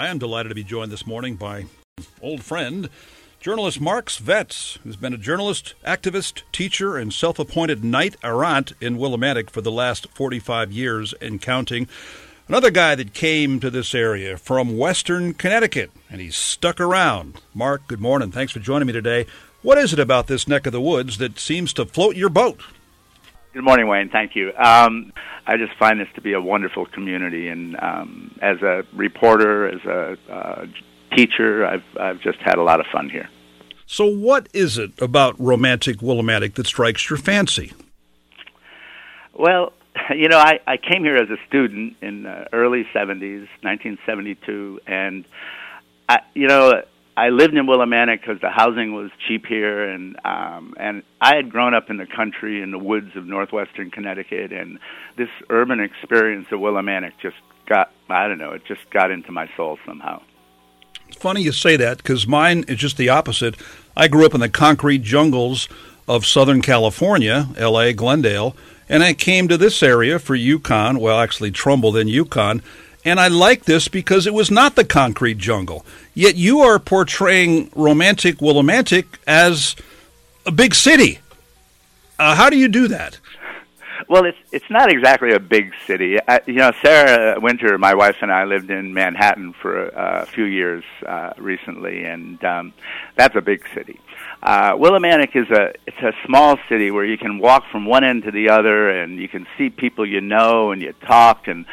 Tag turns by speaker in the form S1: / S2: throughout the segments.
S1: I am delighted to be joined this morning by old friend, journalist Mark Svetz, who's been a journalist, activist, teacher, and self appointed knight errant in Willimantic for the last 45 years and counting. Another guy that came to this area from Western Connecticut, and he's stuck around. Mark, good morning. Thanks for joining me today. What is it about this neck of the woods that seems to float your boat?
S2: Good morning, Wayne. Thank you. Um, I just find this to be a wonderful community, and um, as a reporter, as a uh, teacher, I've I've just had a lot of fun here.
S1: So, what is it about romantic Willimantic that strikes your fancy?
S2: Well, you know, I, I came here as a student in the early '70s, 1972, and I, you know, I lived in Willimantic because the housing was cheap here, and um, and I had grown up in the country in the woods of northwestern Connecticut, and this urban experience of Willimantic just got I don't know, it just got into my soul somehow.
S1: Funny you say that because mine is just the opposite. I grew up in the concrete jungles of Southern California, L.A., Glendale, and I came to this area for UConn. Well, actually, Trumbull then UConn and I like this because it was not the concrete jungle. Yet you are portraying romantic Willimantic as a big city. Uh, how do you do that?
S2: Well, it's it's not exactly a big city. I, you know, Sarah Winter, my wife and I lived in Manhattan for a, a few years uh, recently, and um, that's a big city. Uh, Willimantic is a it's a small city where you can walk from one end to the other, and you can see people you know, and you talk. And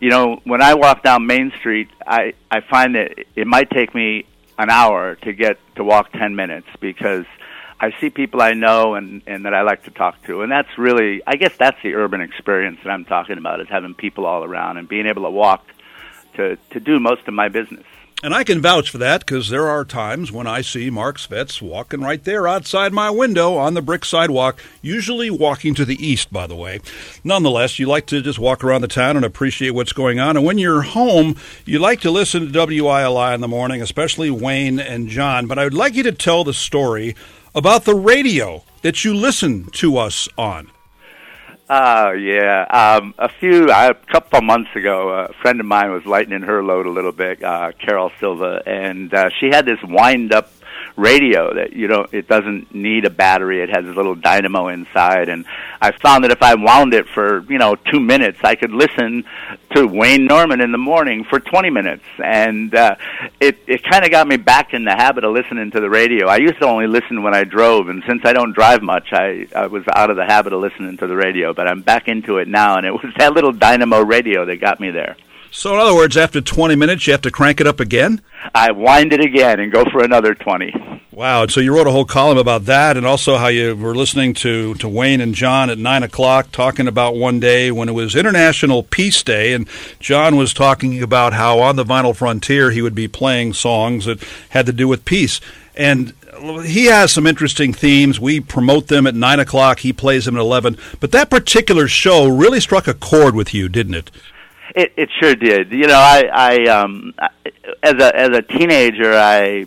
S2: you know, when I walk down Main Street, I I find that it might take me an hour to get to walk ten minutes because I see people I know and and that I like to talk to, and that's really I guess that's the urban experience that I'm talking about is having people all around and being able to walk to to do most of my business.
S1: And I can vouch for that because there are times when I see Mark Svetz walking right there outside my window on the brick sidewalk, usually walking to the east, by the way. Nonetheless, you like to just walk around the town and appreciate what's going on. And when you're home, you like to listen to WILI in the morning, especially Wayne and John. But I would like you to tell the story about the radio that you listen to us on.
S2: Oh yeah, um, a few a couple of months ago, a friend of mine was lightening her load a little bit, uh, Carol Silva, and uh, she had this wind up radio that you know it doesn't need a battery. It has a little dynamo inside. And i found that if i wound it for you know 2 minutes i could listen to wayne norman in the morning for 20 minutes. And uh it it kind of got me back in the habit of listening to the radio. I used to only listen when i drove. And since i don't drive much i i was out of the habit of listening to the radio. But i'm back into it now. And it was that little dynamo radio that got me there
S1: so, in other words, after 20 minutes, you have to crank it up again?
S2: I wind it again and go for another 20.
S1: Wow. So, you wrote a whole column about that and also how you were listening to, to Wayne and John at 9 o'clock talking about one day when it was International Peace Day. And John was talking about how on the vinyl frontier he would be playing songs that had to do with peace. And he has some interesting themes. We promote them at 9 o'clock. He plays them at 11. But that particular show really struck a chord with you, didn't it?
S2: It it sure did. You know, I I um as a as a teenager, I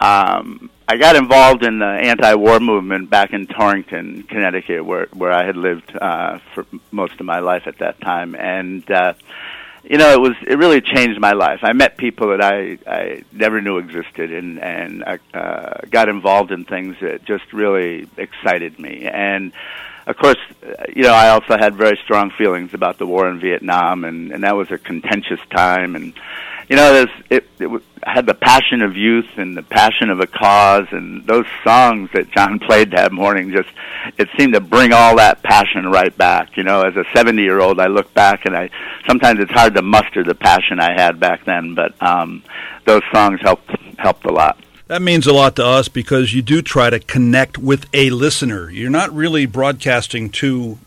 S2: um I got involved in the anti-war movement back in Torrington, Connecticut, where where I had lived uh for most of my life at that time and uh you know, it was it really changed my life. I met people that I I never knew existed, and and I uh, got involved in things that just really excited me. And of course, you know, I also had very strong feelings about the war in Vietnam, and and that was a contentious time. And you know, there's it, it was, had the passion of youth and the passion of a cause, and those songs that John played that morning just it seemed to bring all that passion right back. You know, as a 70 year old, I look back and I sometimes it's hard to muster the passion I had back then, but um, those songs helped helped a lot.
S1: That means a lot to us because you do try to connect with a listener. You're not really broadcasting to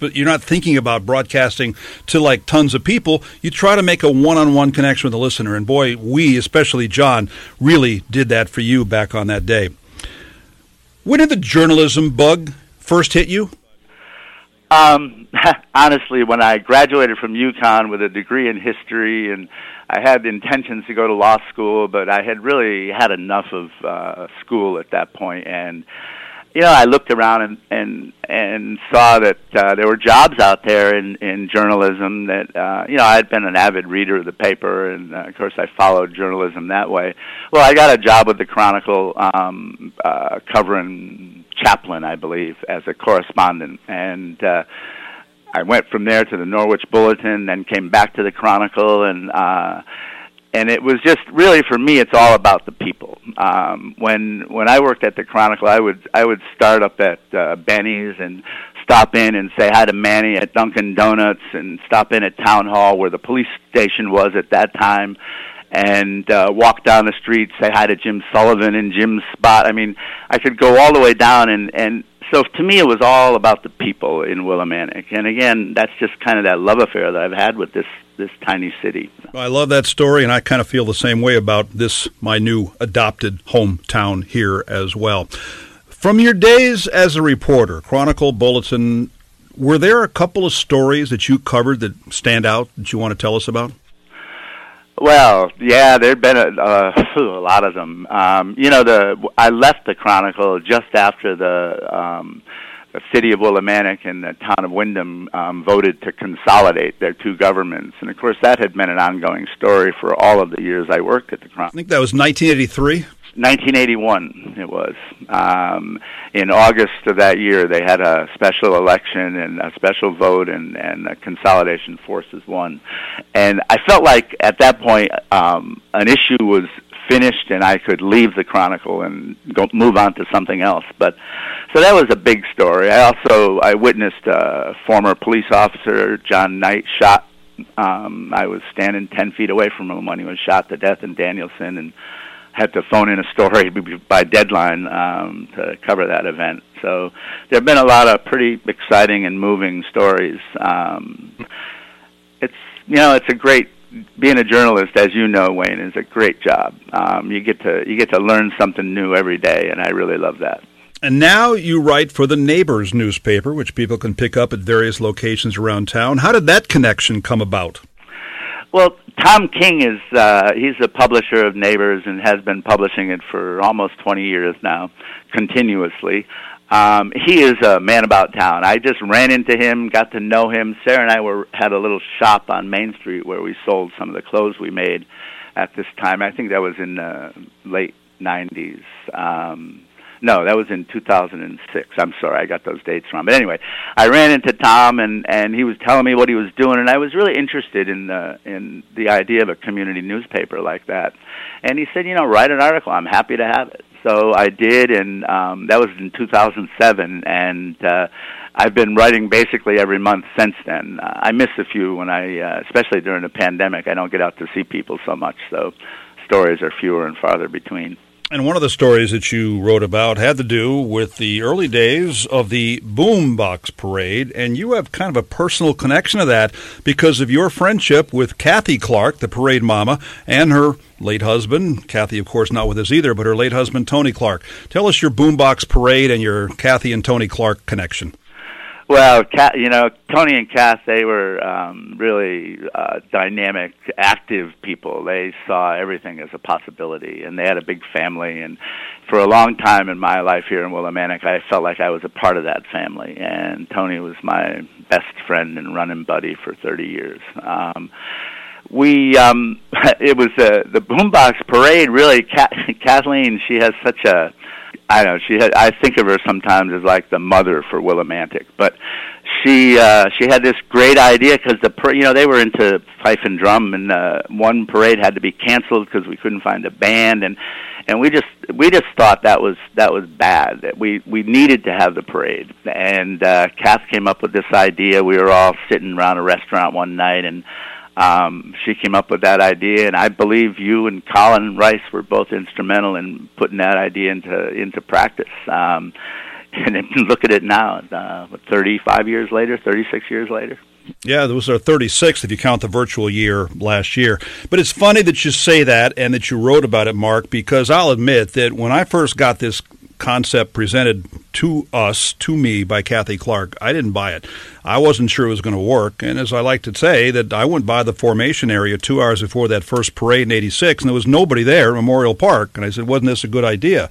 S1: you're not thinking about broadcasting to like tons of people. You try to make a one-on-one connection with the listener, and boy, we, especially John, really did that for you back on that day. When did the journalism bug first hit you?
S2: Um, honestly, when I graduated from UConn with a degree in history and I had intentions to go to law school, but I had really had enough of uh, school at that point, and you know, I looked around and and and saw that uh, there were jobs out there in in journalism. That uh, you know, I had been an avid reader of the paper, and uh, of course, I followed journalism that way. Well, I got a job with the Chronicle, um, uh, covering Chaplin, I believe, as a correspondent, and. uh I went from there to the Norwich Bulletin, then came back to the Chronicle, and uh, and it was just really for me it's all about the people. Um when when i worked at the chronicle i would i would start up at uh, benny's and stop in and say hi to manny at dunkin donuts and stop in at town hall where the police station was at that time and uh walk down the street say hi to jim sullivan in jim's spot. I mean i could go all the way down and and so to me it was all about the people in Willimantic and again that's just kind of that love affair that I've had with this this tiny city.
S1: I love that story, and I kind of feel the same way about this, my new adopted hometown here as well. From your days as a reporter, Chronicle Bulletin, were there a couple of stories that you covered that stand out that you want to tell us about?
S2: Well, yeah, there'd been a, uh, a lot of them. Um, you know, the I left the Chronicle just after the um, the city of Willimantic and the town of Windham um, voted to consolidate their two governments, and of course that had been an ongoing story for all of the years I worked at the Chronicle.
S1: I think that was 1983.
S2: 1981 it was. Um, in August of that year, they had a special election and a special vote, and and consolidation forces won. And I felt like at that point, um, an issue was finished and I could leave the Chronicle and go move on to something else. But so that was a big story. I also I witnessed a former police officer John Knight shot. Um, I was standing ten feet away from him when he was shot to death in Danielson, and had to phone in a story by deadline um, to cover that event. So there have been a lot of pretty exciting and moving stories. Um, it's you know it's a great being a journalist, as you know, Wayne, is a great job. Um, you get to you get to learn something new every day, and I really love that.
S1: And now you write for the Neighbors newspaper, which people can pick up at various locations around town. How did that connection come about?
S2: Well, Tom King is uh, he's a publisher of Neighbors and has been publishing it for almost 20 years now, continuously. Um, he is a man about town. I just ran into him, got to know him. Sarah and I were had a little shop on Main Street where we sold some of the clothes we made at this time. I think that was in the late 90s. Um, no, that was in 2006. I'm sorry, I got those dates wrong. But anyway, I ran into Tom and and he was telling me what he was doing and I was really interested in the in the idea of a community newspaper like that. And he said, "You know, write an article. I'm happy to have it." So I did, and um, that was in 2007, and uh, I've been writing basically every month since then. Uh, I miss a few when I, uh, especially during the pandemic, I don't get out to see people so much, so stories are fewer and farther between.
S1: And one of the stories that you wrote about had to do with the early days of the Boombox Parade, and you have kind of a personal connection to that because of your friendship with Kathy Clark, the parade mama, and her late husband. Kathy, of course, not with us either, but her late husband, Tony Clark. Tell us your Boombox Parade and your Kathy and Tony Clark connection.
S2: Well, Kat, you know, Tony and Kath, they were um, really uh, dynamic, active people. They saw everything as a possibility, and they had a big family. And for a long time in my life here in Willimantic, I felt like I was a part of that family. And Tony was my best friend and running buddy for 30 years. Um, we um it was uh, the boombox parade really Kathleen she has such a I don't know. She had. I think of her sometimes as like the mother for Willimantic, but she uh, she had this great idea because the you know they were into fife and drum, and uh, one parade had to be canceled because we couldn't find a band, and and we just we just thought that was that was bad. That we we needed to have the parade, and uh, Kath came up with this idea. We were all sitting around a restaurant one night, and um, she came up with that idea, and I believe you and Colin Rice were both instrumental in putting that idea into into practice. Um, and look at it now, uh, 35 years later, 36 years later.
S1: Yeah, that was our 36th if you count the virtual year last year. But it's funny that you say that and that you wrote about it, Mark, because I'll admit that when I first got this concept presented to us, to me, by Kathy Clark. I didn't buy it. I wasn't sure it was going to work. And as I like to say, that I went by the formation area two hours before that first parade in 86, and there was nobody there at Memorial Park. And I said, wasn't this a good idea?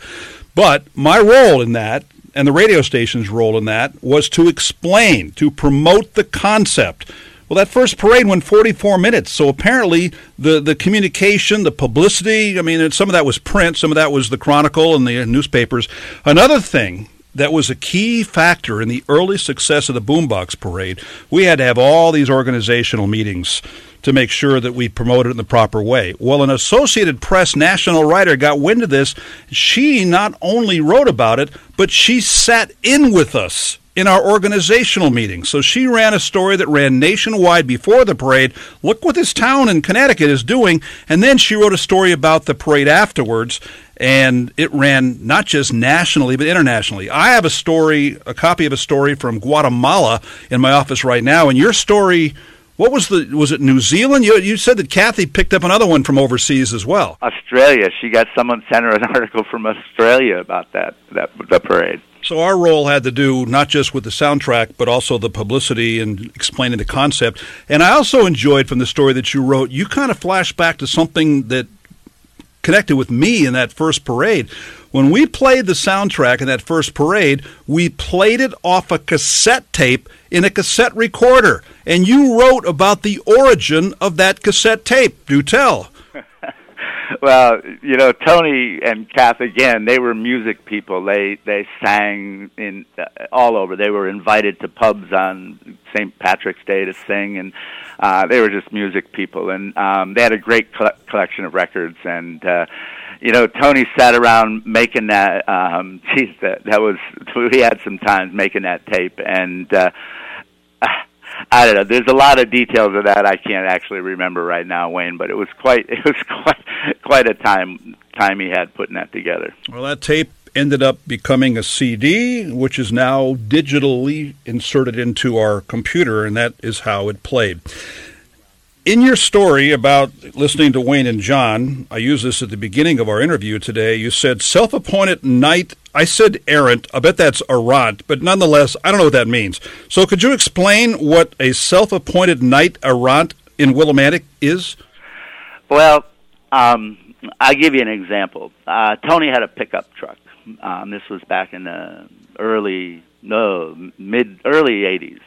S1: But my role in that and the radio station's role in that was to explain, to promote the concept. Well, that first parade went 44 minutes, so apparently the, the communication, the publicity, I mean, some of that was print, some of that was the Chronicle and the uh, newspapers. Another thing that was a key factor in the early success of the Boombox Parade. We had to have all these organizational meetings to make sure that we promoted it in the proper way. Well, an Associated Press national writer got wind of this. She not only wrote about it, but she sat in with us in our organizational meeting. So she ran a story that ran nationwide before the parade. Look what this town in Connecticut is doing. And then she wrote a story about the parade afterwards. And it ran not just nationally, but internationally. I have a story, a copy of a story from Guatemala in my office right now. And your story, what was the, was it New Zealand? You, you said that Kathy picked up another one from overseas as well.
S2: Australia. She got someone sent her an article from Australia about that, that the parade.
S1: So our role had to do not just with the soundtrack, but also the publicity and explaining the concept. And I also enjoyed from the story that you wrote, you kind of flashed back to something that connected with me in that first parade. When we played the soundtrack in that first parade, we played it off a cassette tape in a cassette recorder. And you wrote about the origin of that cassette tape. Do tell.
S2: Well, you know, Tony and Kath again, they were music people. They they sang in uh, all over. They were invited to pubs on St. Patrick's Day to sing and uh they were just music people and um they had a great co- collection of records and uh you know, Tony sat around making that um geez that that was we had some times making that tape and uh I don't know. There's a lot of details of that I can't actually remember right now, Wayne. But it was quite it was quite quite a time time he had putting that together.
S1: Well, that tape ended up becoming a CD, which is now digitally inserted into our computer, and that is how it played. In your story about listening to Wayne and John, I use this at the beginning of our interview today. You said self appointed knight. I said errant. I bet that's errant, but nonetheless, I don't know what that means. So could you explain what a self appointed knight errant in Willimantic is?
S2: Well, um, I'll give you an example. Uh, Tony had a pickup truck. Um, this was back in the early, no, mid, early 80s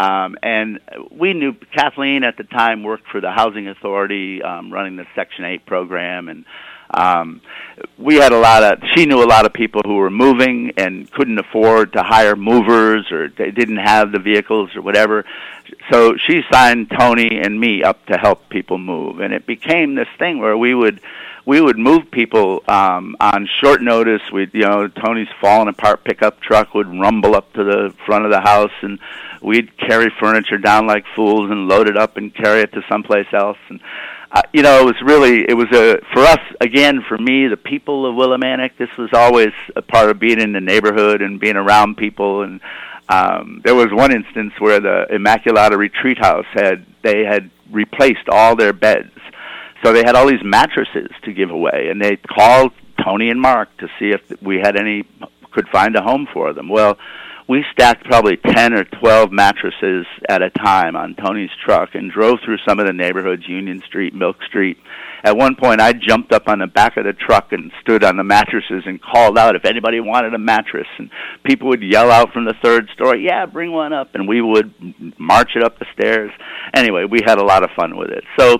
S2: um, and we knew Kathleen at the time worked for the Housing Authority, um, running the Section 8 program, and um, we had a lot of. She knew a lot of people who were moving and couldn't afford to hire movers, or they didn't have the vehicles or whatever. So she signed Tony and me up to help people move, and it became this thing where we would we would move people um, on short notice. We, you know, Tony's falling apart pickup truck would rumble up to the front of the house, and we'd carry furniture down like fools and load it up and carry it to someplace else. And uh, you know, it was really it was a for us again for me the people of Willimantic. This was always a part of being in the neighborhood and being around people. And um, there was one instance where the Immaculata Retreat House had they had replaced all their beds so they had all these mattresses to give away, and they called Tony and Mark to see if we had any could find a home for them. Well, we stacked probably 10 or 12 mattresses at a time on Tony's truck and drove through some of the neighborhoods, Union Street, Milk Street. At one point, I jumped up on the back of the truck and stood on the mattresses and called out if anybody wanted a mattress. And people would yell out from the third story, yeah, bring one up. And we would march it up the stairs. Anyway, we had a lot of fun with it. So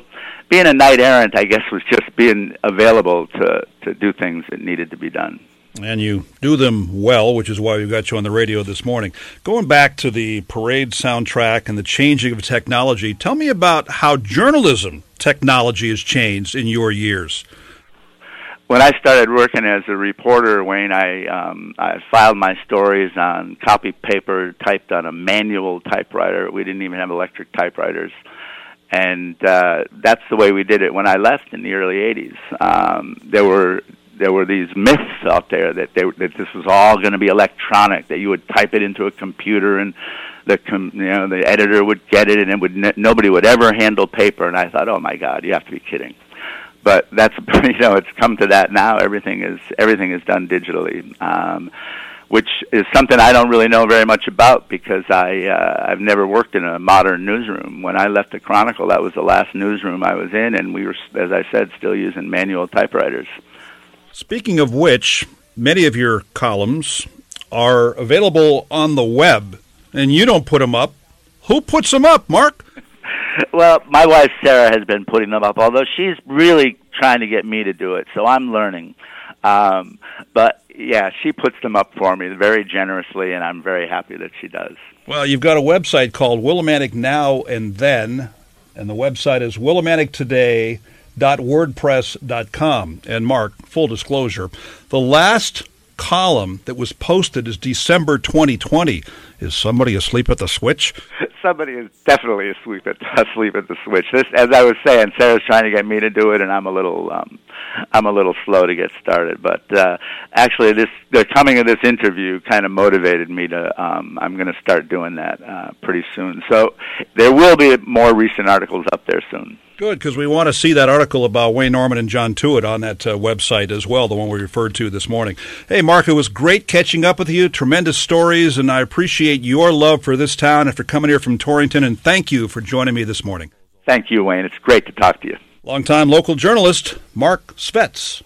S2: being a knight errant, I guess, was just being available to to do things that needed to be done.
S1: And you do them well, which is why we got you on the radio this morning. Going back to the parade soundtrack and the changing of technology, tell me about how journalism technology has changed in your years.
S2: When I started working as a reporter, Wayne, I um, I filed my stories on copy paper typed on a manual typewriter. We didn't even have electric typewriters and uh, that's the way we did it when I left in the early '80s. Um, there were there were these myths out there that they, that this was all going to be electronic, that you would type it into a computer and the com, you know the editor would get it and it would n- nobody would ever handle paper. And I thought, oh my God, you have to be kidding. But that's you know it's come to that now. Everything is everything is done digitally. Um, which is something I don't really know very much about because I uh, I've never worked in a modern newsroom. When I left the Chronicle, that was the last newsroom I was in, and we were, as I said, still using manual typewriters.
S1: Speaking of which, many of your columns are available on the web, and you don't put them up. Who puts them up, Mark?
S2: Well, my wife Sarah has been putting them up, although she's really trying to get me to do it. So I'm learning. Um, but yeah, she puts them up for me very generously, and I'm very happy that she does.
S1: Well, you've got a website called Willimantic Now and Then, and the website is willimantictoday.wordpress.com. And Mark, full disclosure, the last column that was posted is December 2020. Is somebody asleep at the switch?
S2: Somebody is definitely asleep at asleep at the switch. This, as I was saying, Sarah's trying to get me to do it, and I'm a little um, I'm a little slow to get started. But uh, actually, this the coming of this interview kind of motivated me to. Um, I'm going to start doing that uh, pretty soon. So there will be more recent articles up there soon.
S1: Good, because we want to see that article about Wayne Norman and John Tuitt on that uh, website as well, the one we referred to this morning. Hey, Mark, it was great catching up with you. Tremendous stories, and I appreciate your love for this town and for coming here from Torrington, and thank you for joining me this morning.
S2: Thank you, Wayne. It's great to talk to you.
S1: Longtime local journalist Mark Svetz.